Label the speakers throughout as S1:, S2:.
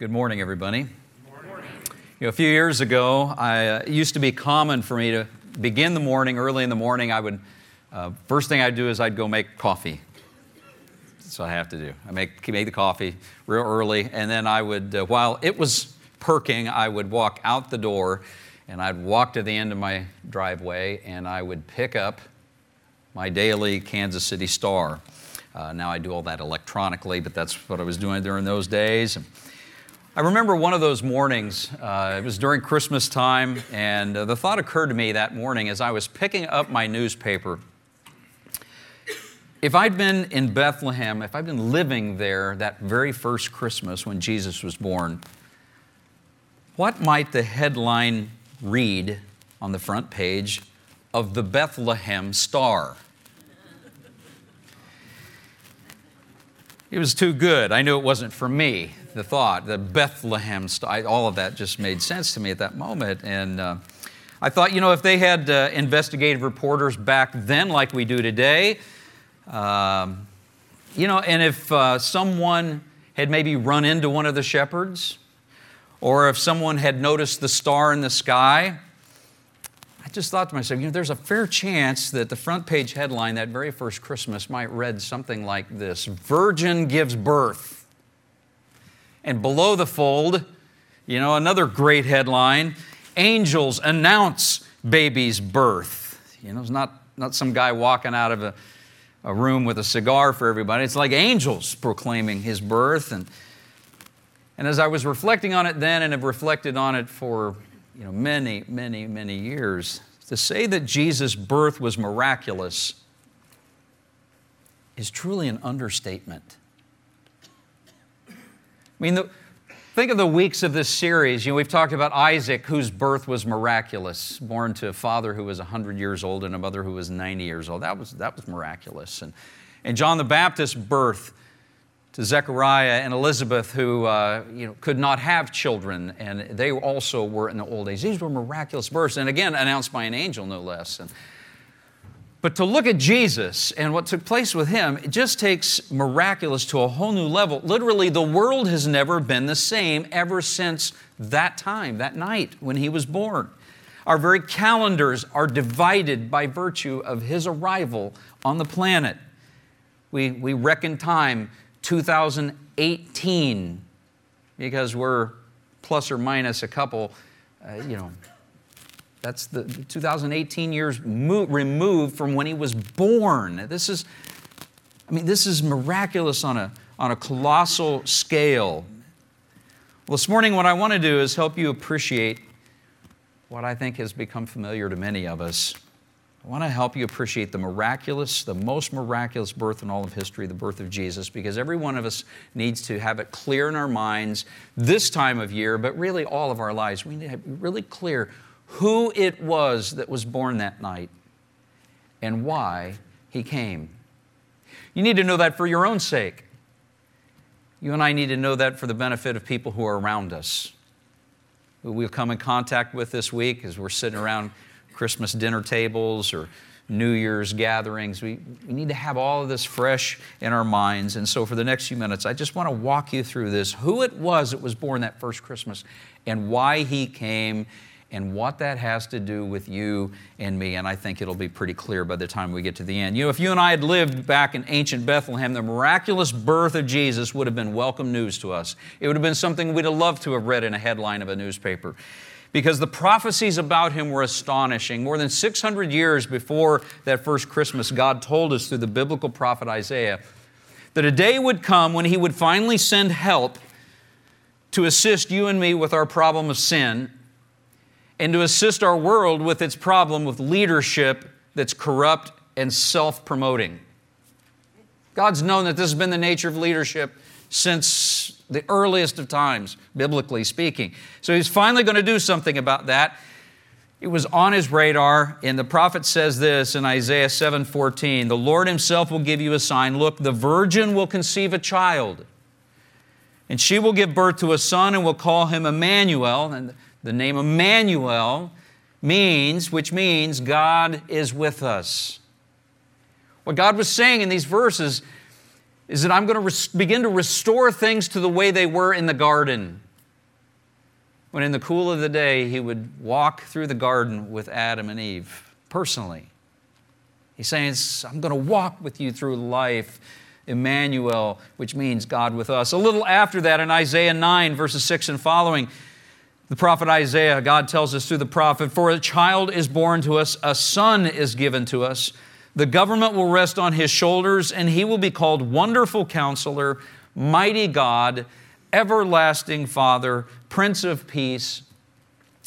S1: Good morning, everybody. You know, a few years ago, I, uh, it used to be common for me to begin the morning early in the morning. I would uh, first thing I'd do is I'd go make coffee. That's what I have to do. I make make the coffee real early, and then I would, uh, while it was perking, I would walk out the door, and I'd walk to the end of my driveway, and I would pick up my daily Kansas City Star. Uh, now I do all that electronically, but that's what I was doing during those days. I remember one of those mornings, uh, it was during Christmas time, and uh, the thought occurred to me that morning as I was picking up my newspaper. If I'd been in Bethlehem, if I'd been living there that very first Christmas when Jesus was born, what might the headline read on the front page of the Bethlehem Star? It was too good. I knew it wasn't for me the thought, the Bethlehem, all of that just made sense to me at that moment. And uh, I thought, you know, if they had uh, investigative reporters back then like we do today, um, you know, and if uh, someone had maybe run into one of the shepherds, or if someone had noticed the star in the sky, just thought to myself, you know, there's a fair chance that the front page headline that very first Christmas might read something like this Virgin gives birth. And below the fold, you know, another great headline Angels announce baby's birth. You know, it's not, not some guy walking out of a, a room with a cigar for everybody. It's like angels proclaiming his birth. And, and as I was reflecting on it then and have reflected on it for you know, many, many, many years, to say that Jesus' birth was miraculous is truly an understatement. I mean, the, think of the weeks of this series. You know, we've talked about Isaac, whose birth was miraculous, born to a father who was 100 years old and a mother who was 90 years old. That was, that was miraculous. And, and John the Baptist's birth to Zechariah and Elizabeth, who uh, you know, could not have children, and they also were in the old age. These were miraculous births, and again, announced by an angel, no less. And, but to look at Jesus and what took place with him, it just takes miraculous to a whole new level. Literally, the world has never been the same ever since that time, that night when he was born. Our very calendars are divided by virtue of his arrival on the planet. We, we reckon time 2018 because we're plus or minus a couple, uh, you know, that's the 2018 years mo- removed from when he was born. This is, I mean, this is miraculous on a, on a colossal scale. Well, this morning, what I want to do is help you appreciate what I think has become familiar to many of us. I want to help you appreciate the miraculous, the most miraculous birth in all of history, the birth of Jesus, because every one of us needs to have it clear in our minds this time of year, but really all of our lives. We need to have really clear who it was that was born that night and why he came. You need to know that for your own sake. You and I need to know that for the benefit of people who are around us, who we'll come in contact with this week as we're sitting around Christmas dinner tables or New Year's gatherings. We, we need to have all of this fresh in our minds. And so, for the next few minutes, I just want to walk you through this who it was that was born that first Christmas and why he came and what that has to do with you and me. And I think it'll be pretty clear by the time we get to the end. You know, if you and I had lived back in ancient Bethlehem, the miraculous birth of Jesus would have been welcome news to us. It would have been something we'd have loved to have read in a headline of a newspaper. Because the prophecies about him were astonishing. More than 600 years before that first Christmas, God told us through the biblical prophet Isaiah that a day would come when he would finally send help to assist you and me with our problem of sin and to assist our world with its problem with leadership that's corrupt and self promoting. God's known that this has been the nature of leadership since the earliest of times, biblically speaking. So he's finally going to do something about that. It was on his radar, and the prophet says this in Isaiah 7:14, "The Lord himself will give you a sign. Look, the virgin will conceive a child, and she will give birth to a son and will call him Emmanuel." And the name Emmanuel means, which means God is with us. What God was saying in these verses is that I'm going to res- begin to restore things to the way they were in the garden. when in the cool of the day he would walk through the garden with Adam and Eve personally. He's saying, I'm going to walk with you through life. Emmanuel, which means God with us. A little after that, in Isaiah 9, verses 6 and following, the prophet Isaiah, God tells us through the prophet, For a child is born to us, a son is given to us. The government will rest on his shoulders, and he will be called Wonderful Counselor, Mighty God, Everlasting Father, Prince of Peace.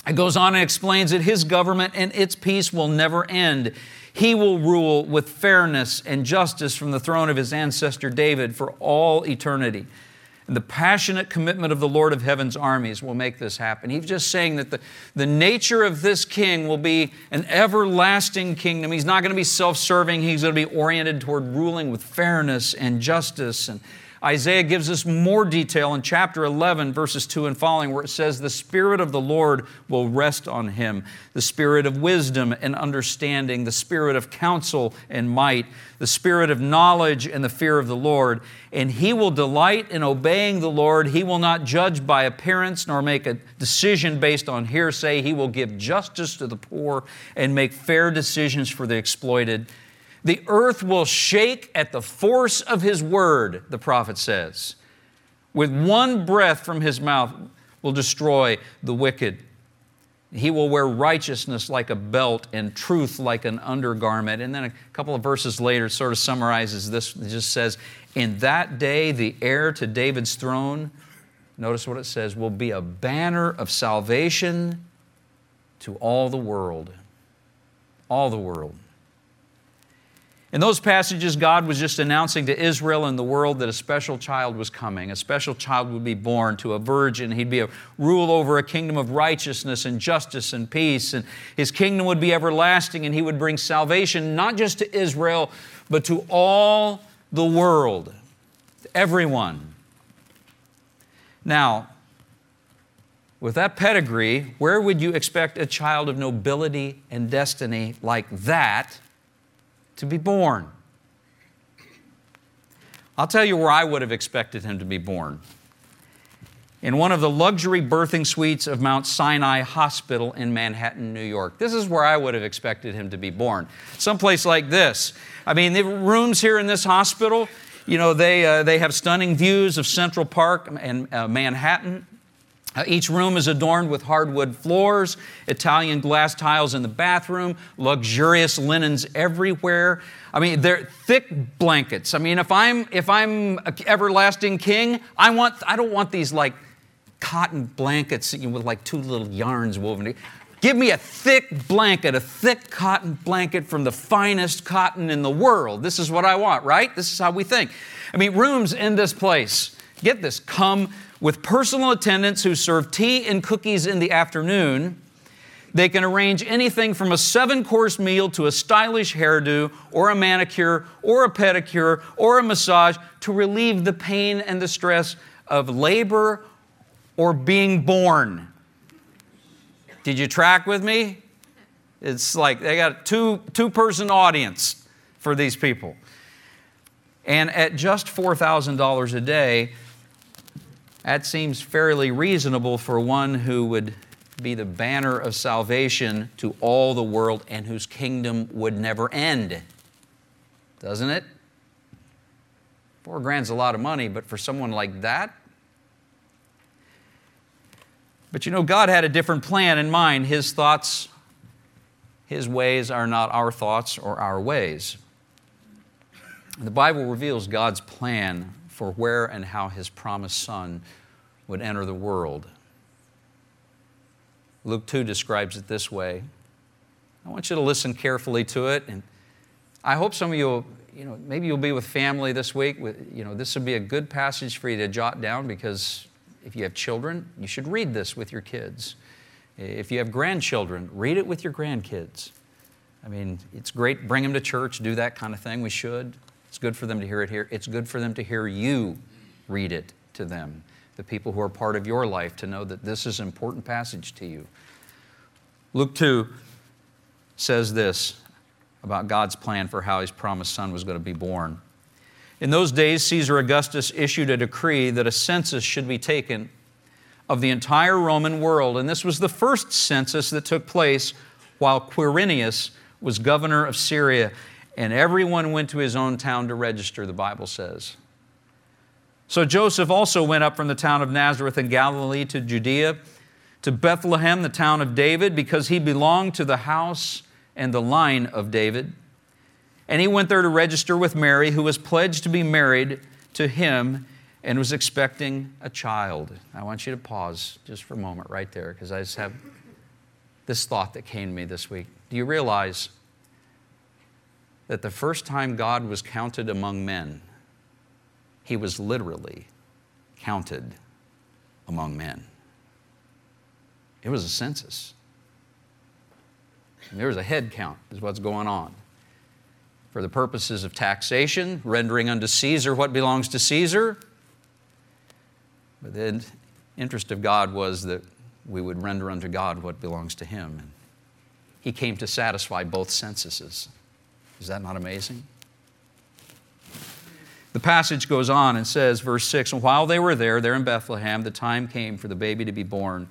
S1: It goes on and explains that his government and its peace will never end. He will rule with fairness and justice from the throne of his ancestor David for all eternity. And the passionate commitment of the Lord of heaven's armies will make this happen. He's just saying that the, the nature of this king will be an everlasting kingdom. He's not going to be self serving, he's going to be oriented toward ruling with fairness and justice and Isaiah gives us more detail in chapter 11, verses 2 and following, where it says, The Spirit of the Lord will rest on him, the Spirit of wisdom and understanding, the Spirit of counsel and might, the Spirit of knowledge and the fear of the Lord. And he will delight in obeying the Lord. He will not judge by appearance nor make a decision based on hearsay. He will give justice to the poor and make fair decisions for the exploited. The earth will shake at the force of his word, the prophet says. With one breath from his mouth will destroy the wicked. He will wear righteousness like a belt and truth like an undergarment. And then a couple of verses later sort of summarizes this. It just says, In that day, the heir to David's throne, notice what it says, will be a banner of salvation to all the world. All the world. In those passages, God was just announcing to Israel and the world that a special child was coming. A special child would be born to a virgin. He'd be a rule over a kingdom of righteousness and justice and peace. And his kingdom would be everlasting, and he would bring salvation not just to Israel, but to all the world, everyone. Now, with that pedigree, where would you expect a child of nobility and destiny like that? To be born. I'll tell you where I would have expected him to be born. In one of the luxury birthing suites of Mount Sinai Hospital in Manhattan, New York. This is where I would have expected him to be born. Someplace like this. I mean, the rooms here in this hospital, you know, they, uh, they have stunning views of Central Park and uh, Manhattan. Uh, each room is adorned with hardwood floors, Italian glass tiles in the bathroom, luxurious linens everywhere. I mean, they're thick blankets. I mean, if I'm if I'm everlasting king, I want I don't want these like cotton blankets with like two little yarns woven. Give me a thick blanket, a thick cotton blanket from the finest cotton in the world. This is what I want, right? This is how we think. I mean, rooms in this place, get this, come with personal attendants who serve tea and cookies in the afternoon. They can arrange anything from a seven course meal to a stylish hairdo, or a manicure, or a pedicure, or a massage to relieve the pain and the stress of labor or being born. Did you track with me? It's like they got a two, two person audience for these people. And at just $4,000 a day, that seems fairly reasonable for one who would be the banner of salvation to all the world and whose kingdom would never end. Doesn't it? Four grand's a lot of money, but for someone like that? But you know, God had a different plan in mind. His thoughts, His ways are not our thoughts or our ways. The Bible reveals God's plan for where and how his promised son would enter the world. Luke 2 describes it this way. I want you to listen carefully to it, and I hope some of you, you know, maybe you'll be with family this week. You know, this would be a good passage for you to jot down because if you have children, you should read this with your kids. If you have grandchildren, read it with your grandkids. I mean, it's great. Bring them to church, do that kind of thing. We should. It's good for them to hear it here. It's good for them to hear you read it to them, the people who are part of your life, to know that this is an important passage to you. Luke 2 says this about God's plan for how his promised son was going to be born. In those days, Caesar Augustus issued a decree that a census should be taken of the entire Roman world. And this was the first census that took place while Quirinius was governor of Syria. And everyone went to his own town to register, the Bible says. So Joseph also went up from the town of Nazareth in Galilee to Judea, to Bethlehem, the town of David, because he belonged to the house and the line of David. And he went there to register with Mary, who was pledged to be married to him and was expecting a child. I want you to pause just for a moment right there because I just have this thought that came to me this week. Do you realize that the first time God was counted among men, he was literally counted among men? It was a census. There was a head count, is what's going on. For the purposes of taxation, rendering unto Caesar what belongs to Caesar. But the interest of God was that we would render unto God what belongs to Him. And He came to satisfy both censuses. Is that not amazing? The passage goes on and says, verse 6 And while they were there, there in Bethlehem, the time came for the baby to be born.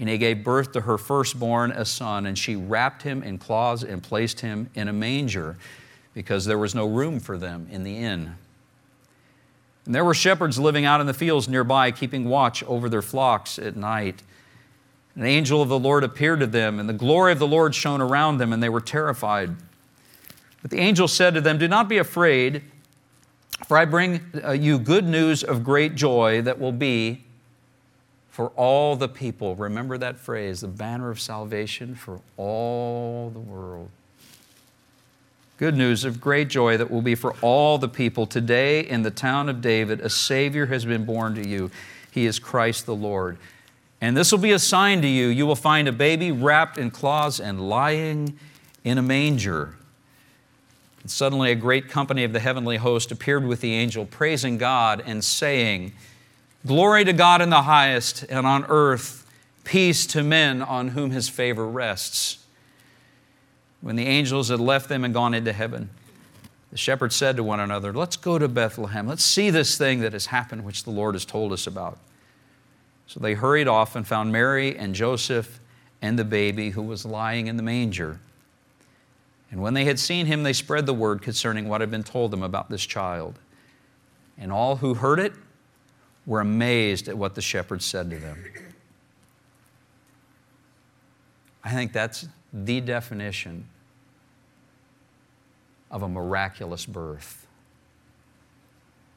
S1: And he gave birth to her firstborn, a son, and she wrapped him in cloths and placed him in a manger because there was no room for them in the inn. And there were shepherds living out in the fields nearby, keeping watch over their flocks at night. An angel of the Lord appeared to them, and the glory of the Lord shone around them, and they were terrified. But the angel said to them, Do not be afraid, for I bring uh, you good news of great joy that will be for all the people. Remember that phrase, the banner of salvation for all the world. Good news of great joy that will be for all the people. Today, in the town of David, a Savior has been born to you. He is Christ the Lord. And this will be a sign to you. You will find a baby wrapped in cloths and lying in a manger. And suddenly, a great company of the heavenly host appeared with the angel, praising God and saying, Glory to God in the highest, and on earth, peace to men on whom his favor rests. When the angels had left them and gone into heaven, the shepherds said to one another, Let's go to Bethlehem. Let's see this thing that has happened, which the Lord has told us about. So they hurried off and found Mary and Joseph and the baby who was lying in the manger. And when they had seen him, they spread the word concerning what had been told them about this child. And all who heard it were amazed at what the shepherds said to them. I think that's the definition of a miraculous birth.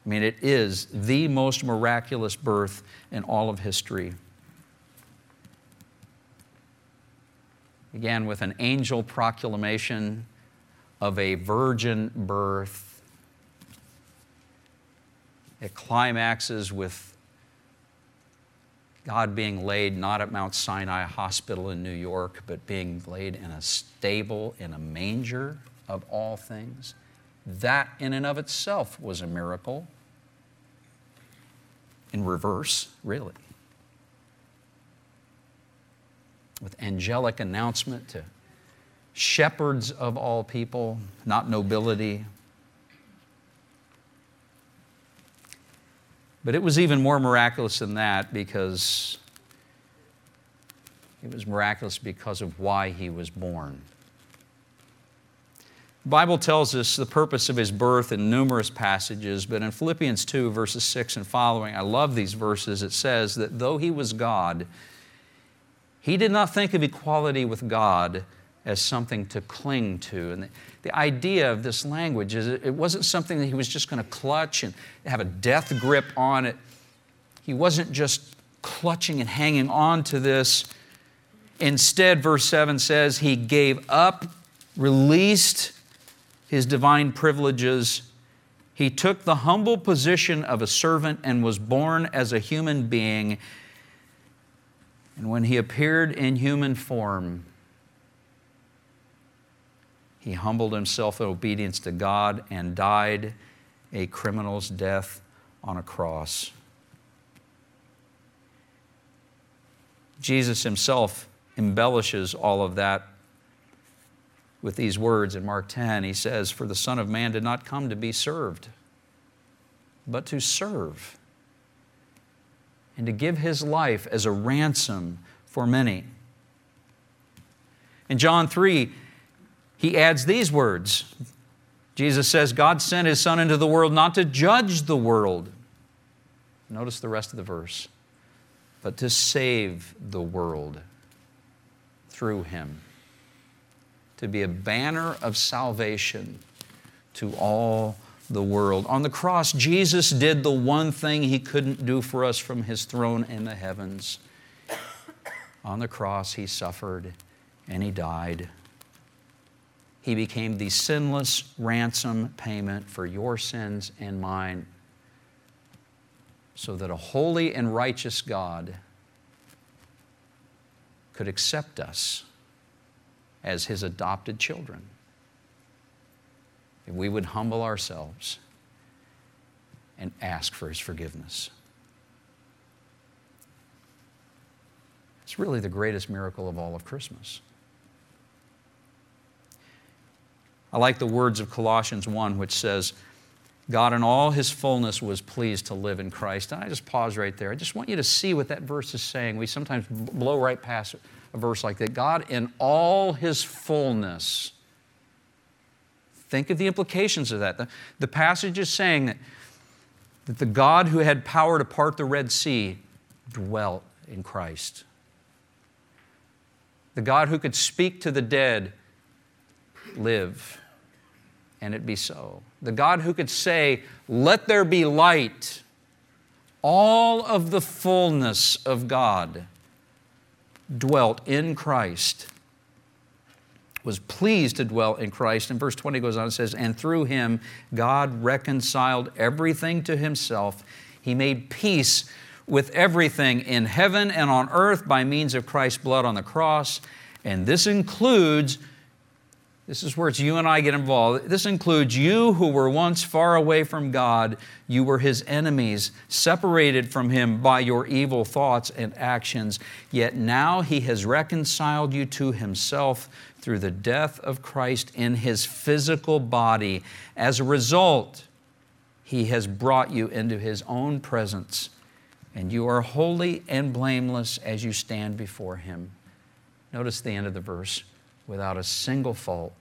S1: I mean, it is the most miraculous birth in all of history. Began with an angel proclamation of a virgin birth it climaxes with God being laid not at Mount Sinai Hospital in New York, but being laid in a stable, in a manger of all things. That, in and of itself, was a miracle. In reverse, really. With angelic announcement to shepherds of all people, not nobility, But it was even more miraculous than that because it was miraculous because of why he was born. The Bible tells us the purpose of his birth in numerous passages, but in Philippians 2, verses 6 and following, I love these verses. It says that though he was God, he did not think of equality with God as something to cling to. And the, the idea of this language is it, it wasn't something that he was just going to clutch and have a death grip on it. He wasn't just clutching and hanging on to this. Instead, verse 7 says, he gave up, released his divine privileges. He took the humble position of a servant and was born as a human being. And when he appeared in human form, he humbled himself in obedience to God and died a criminal's death on a cross. Jesus himself embellishes all of that with these words in Mark 10. He says, For the Son of Man did not come to be served, but to serve and to give his life as a ransom for many. In John 3, he adds these words Jesus says, God sent his Son into the world not to judge the world. Notice the rest of the verse, but to save the world through him, to be a banner of salvation to all the world. On the cross, Jesus did the one thing he couldn't do for us from his throne in the heavens. On the cross, he suffered and he died. He became the sinless ransom payment for your sins and mine, so that a holy and righteous God could accept us as his adopted children. We would humble ourselves and ask for his forgiveness. It's really the greatest miracle of all of Christmas. I like the words of Colossians 1, which says, God in all his fullness was pleased to live in Christ. And I just pause right there. I just want you to see what that verse is saying. We sometimes blow right past a verse like that. God in all his fullness. Think of the implications of that. The, the passage is saying that, that the God who had power to part the Red Sea dwelt in Christ. The God who could speak to the dead live, and it be so. The God who could say, Let there be light, all of the fullness of God dwelt in Christ, was pleased to dwell in Christ. And verse 20 goes on and says, And through him God reconciled everything to himself. He made peace with everything in heaven and on earth by means of Christ's blood on the cross. And this includes this is where it's you and I get involved. This includes you who were once far away from God. You were his enemies, separated from him by your evil thoughts and actions. Yet now he has reconciled you to himself through the death of Christ in his physical body. As a result, he has brought you into his own presence, and you are holy and blameless as you stand before him. Notice the end of the verse without a single fault.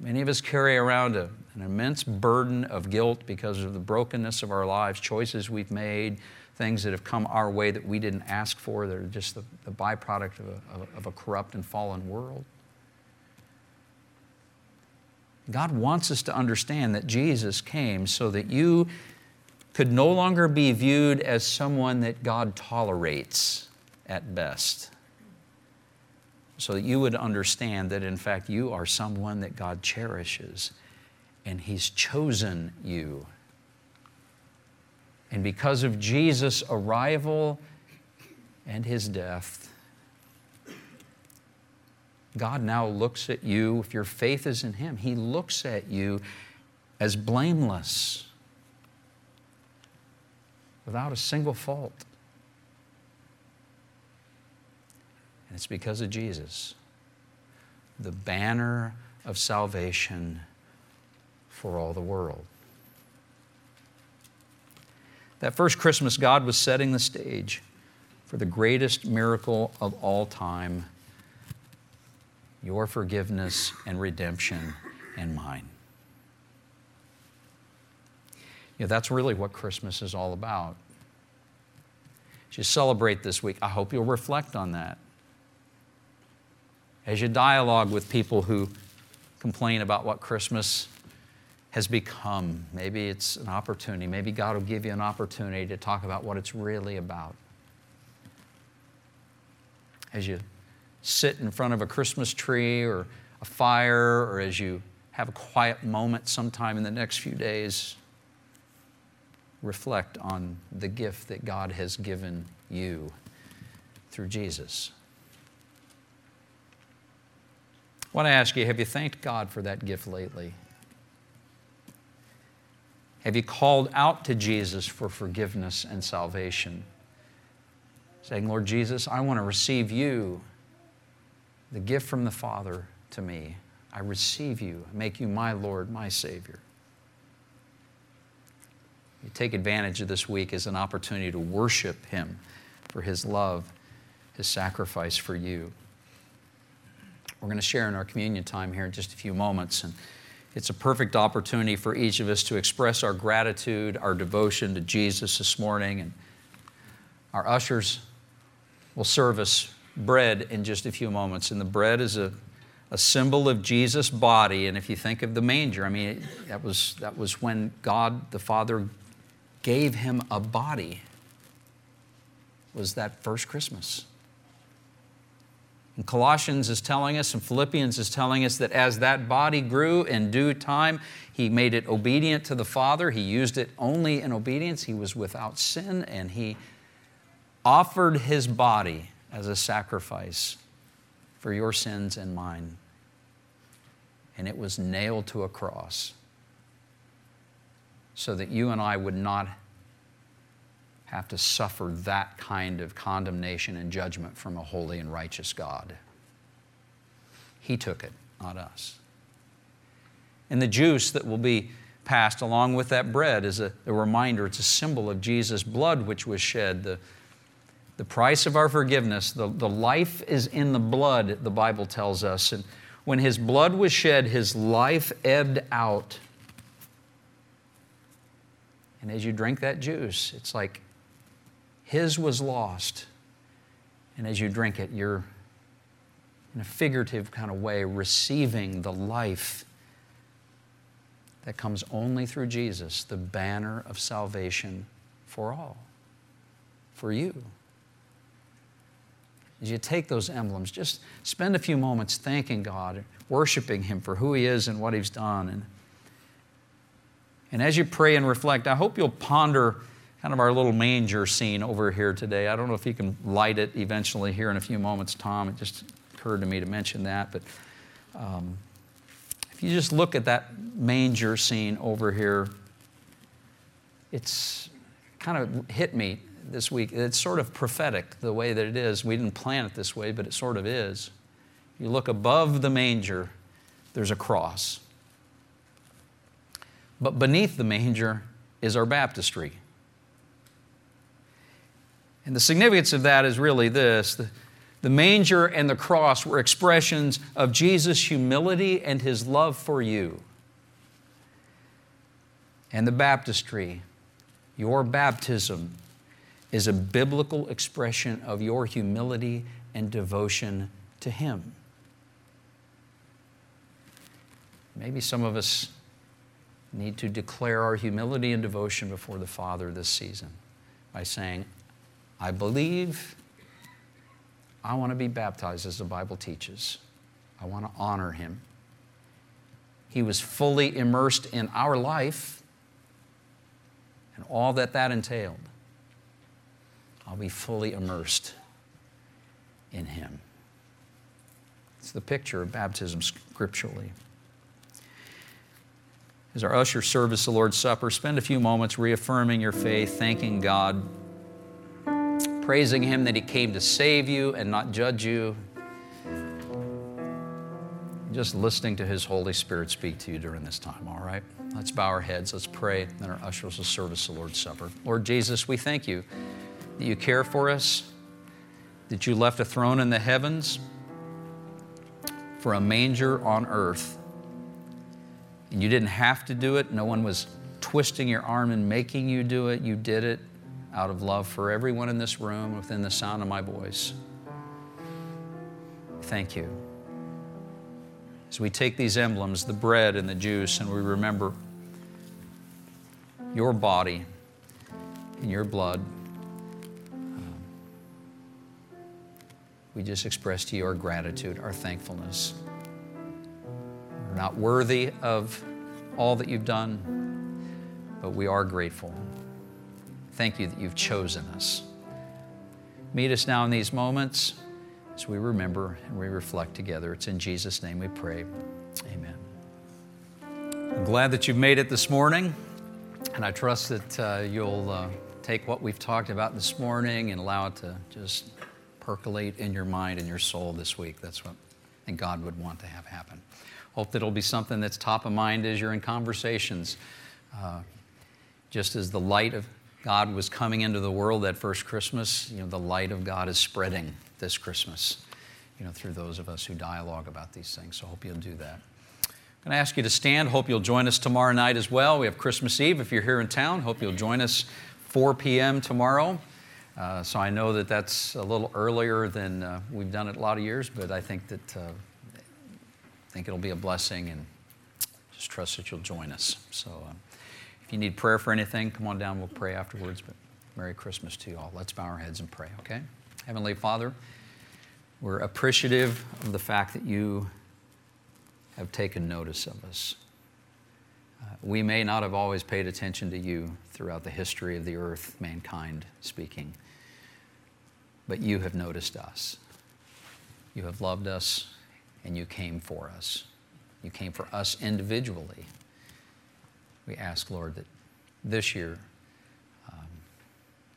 S1: Many of us carry around a, an immense burden of guilt because of the brokenness of our lives, choices we've made, things that have come our way that we didn't ask for, that are just the, the byproduct of a, of a corrupt and fallen world. God wants us to understand that Jesus came so that you could no longer be viewed as someone that God tolerates at best so that you would understand that in fact you are someone that God cherishes and He's chosen you. And because of Jesus' arrival and His death, God now looks at you, if your faith is in Him, He looks at you as blameless, without a single fault. And it's because of Jesus, the banner of salvation for all the world. That first Christmas, God was setting the stage for the greatest miracle of all time your forgiveness and redemption and mine. You know, that's really what Christmas is all about. As you celebrate this week, I hope you'll reflect on that as you dialogue with people who complain about what Christmas has become, maybe it's an opportunity. Maybe God will give you an opportunity to talk about what it's really about. As you sit in front of a Christmas tree or a fire, or as you have a quiet moment sometime in the next few days, reflect on the gift that God has given you through Jesus. I want to ask you have you thanked God for that gift lately? Have you called out to Jesus for forgiveness and salvation? Saying, Lord Jesus, I want to receive you, the gift from the Father to me. I receive you, I make you my Lord, my Savior. You take advantage of this week as an opportunity to worship Him for His love, His sacrifice for you. We're going to share in our communion time here in just a few moments. And it's a perfect opportunity for each of us to express our gratitude, our devotion to Jesus this morning. And our ushers will serve us bread in just a few moments. And the bread is a, a symbol of Jesus' body. And if you think of the manger, I mean, that was, that was when God the Father gave him a body, was that first Christmas. And Colossians is telling us, and Philippians is telling us that as that body grew in due time, he made it obedient to the Father. He used it only in obedience. He was without sin, and he offered his body as a sacrifice for your sins and mine. And it was nailed to a cross so that you and I would not have to suffer that kind of condemnation and judgment from a holy and righteous God. He took it, not us. And the juice that will be passed along with that bread is a, a reminder, it's a symbol of Jesus' blood which was shed, the, the price of our forgiveness. The, the life is in the blood, the Bible tells us. And when His blood was shed, His life ebbed out. And as you drink that juice, it's like his was lost. And as you drink it, you're, in a figurative kind of way, receiving the life that comes only through Jesus, the banner of salvation for all, for you. As you take those emblems, just spend a few moments thanking God, worshiping Him for who He is and what He's done. And, and as you pray and reflect, I hope you'll ponder kind of our little manger scene over here today. I don't know if you can light it eventually here in a few moments, Tom. It just occurred to me to mention that. But um, if you just look at that manger scene over here, it's kind of hit me this week. It's sort of prophetic the way that it is. We didn't plan it this way, but it sort of is. You look above the manger, there's a cross. But beneath the manger is our baptistry. And the significance of that is really this the, the manger and the cross were expressions of Jesus' humility and his love for you. And the baptistry, your baptism, is a biblical expression of your humility and devotion to Him. Maybe some of us need to declare our humility and devotion before the Father this season by saying, I believe I want to be baptized as the Bible teaches. I want to honor him. He was fully immersed in our life and all that that entailed. I'll be fully immersed in him. It's the picture of baptism scripturally. As our usher service the Lord's Supper, spend a few moments reaffirming your faith, thanking God praising Him that He came to save you and not judge you. Just listening to His Holy Spirit speak to you during this time, all right? Let's bow our heads, let's pray, then our ushers will serve us the Lord's Supper. Lord Jesus, we thank you that you care for us, that you left a throne in the heavens for a manger on earth. And you didn't have to do it, no one was twisting your arm and making you do it. You did it out of love for everyone in this room within the sound of my voice. Thank you. As we take these emblems, the bread and the juice, and we remember your body and your blood, we just express to you our gratitude, our thankfulness. We're not worthy of all that you've done, but we are grateful. Thank you that you've chosen us. Meet us now in these moments as we remember and we reflect together. It's in Jesus' name we pray. Amen. I'm glad that you've made it this morning, and I trust that uh, you'll uh, take what we've talked about this morning and allow it to just percolate in your mind and your soul this week. That's what I think God would want to have happen. Hope that it'll be something that's top of mind as you're in conversations. Uh, just as the light of God was coming into the world that first Christmas, you know, the light of God is spreading this Christmas, you know, through those of us who dialogue about these things. So I hope you'll do that. I'm going to ask you to stand. Hope you'll join us tomorrow night as well. We have Christmas Eve if you're here in town. Hope you'll join us 4 p.m. tomorrow. Uh, so I know that that's a little earlier than uh, we've done it a lot of years, but I think that uh, I think it'll be a blessing and just trust that you'll join us. So uh, if you need prayer for anything, come on down. We'll pray afterwards. But Merry Christmas to you all. Let's bow our heads and pray, okay? Heavenly Father, we're appreciative of the fact that you have taken notice of us. Uh, we may not have always paid attention to you throughout the history of the earth, mankind speaking, but you have noticed us. You have loved us, and you came for us. You came for us individually. We ask, Lord, that this year um,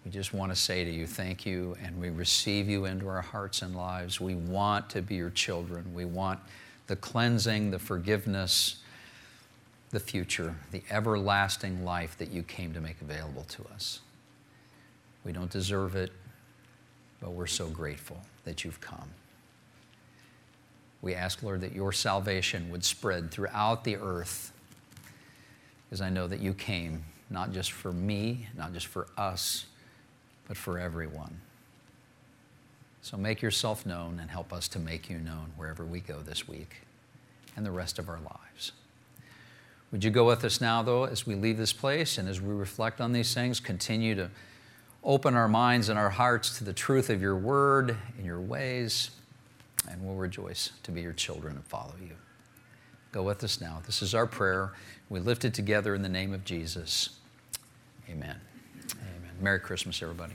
S1: we just want to say to you, thank you, and we receive you into our hearts and lives. We want to be your children. We want the cleansing, the forgiveness, the future, the everlasting life that you came to make available to us. We don't deserve it, but we're so grateful that you've come. We ask, Lord, that your salvation would spread throughout the earth, because I know that you came not just for me, not just for us, but for everyone. So make yourself known and help us to make you known wherever we go this week and the rest of our lives. Would you go with us now, though, as we leave this place and as we reflect on these things, continue to open our minds and our hearts to the truth of your word and your ways, and we'll rejoice to be your children and follow you. Go with us now. This is our prayer. We lift it together in the name of Jesus. Amen. Amen. Merry Christmas, everybody.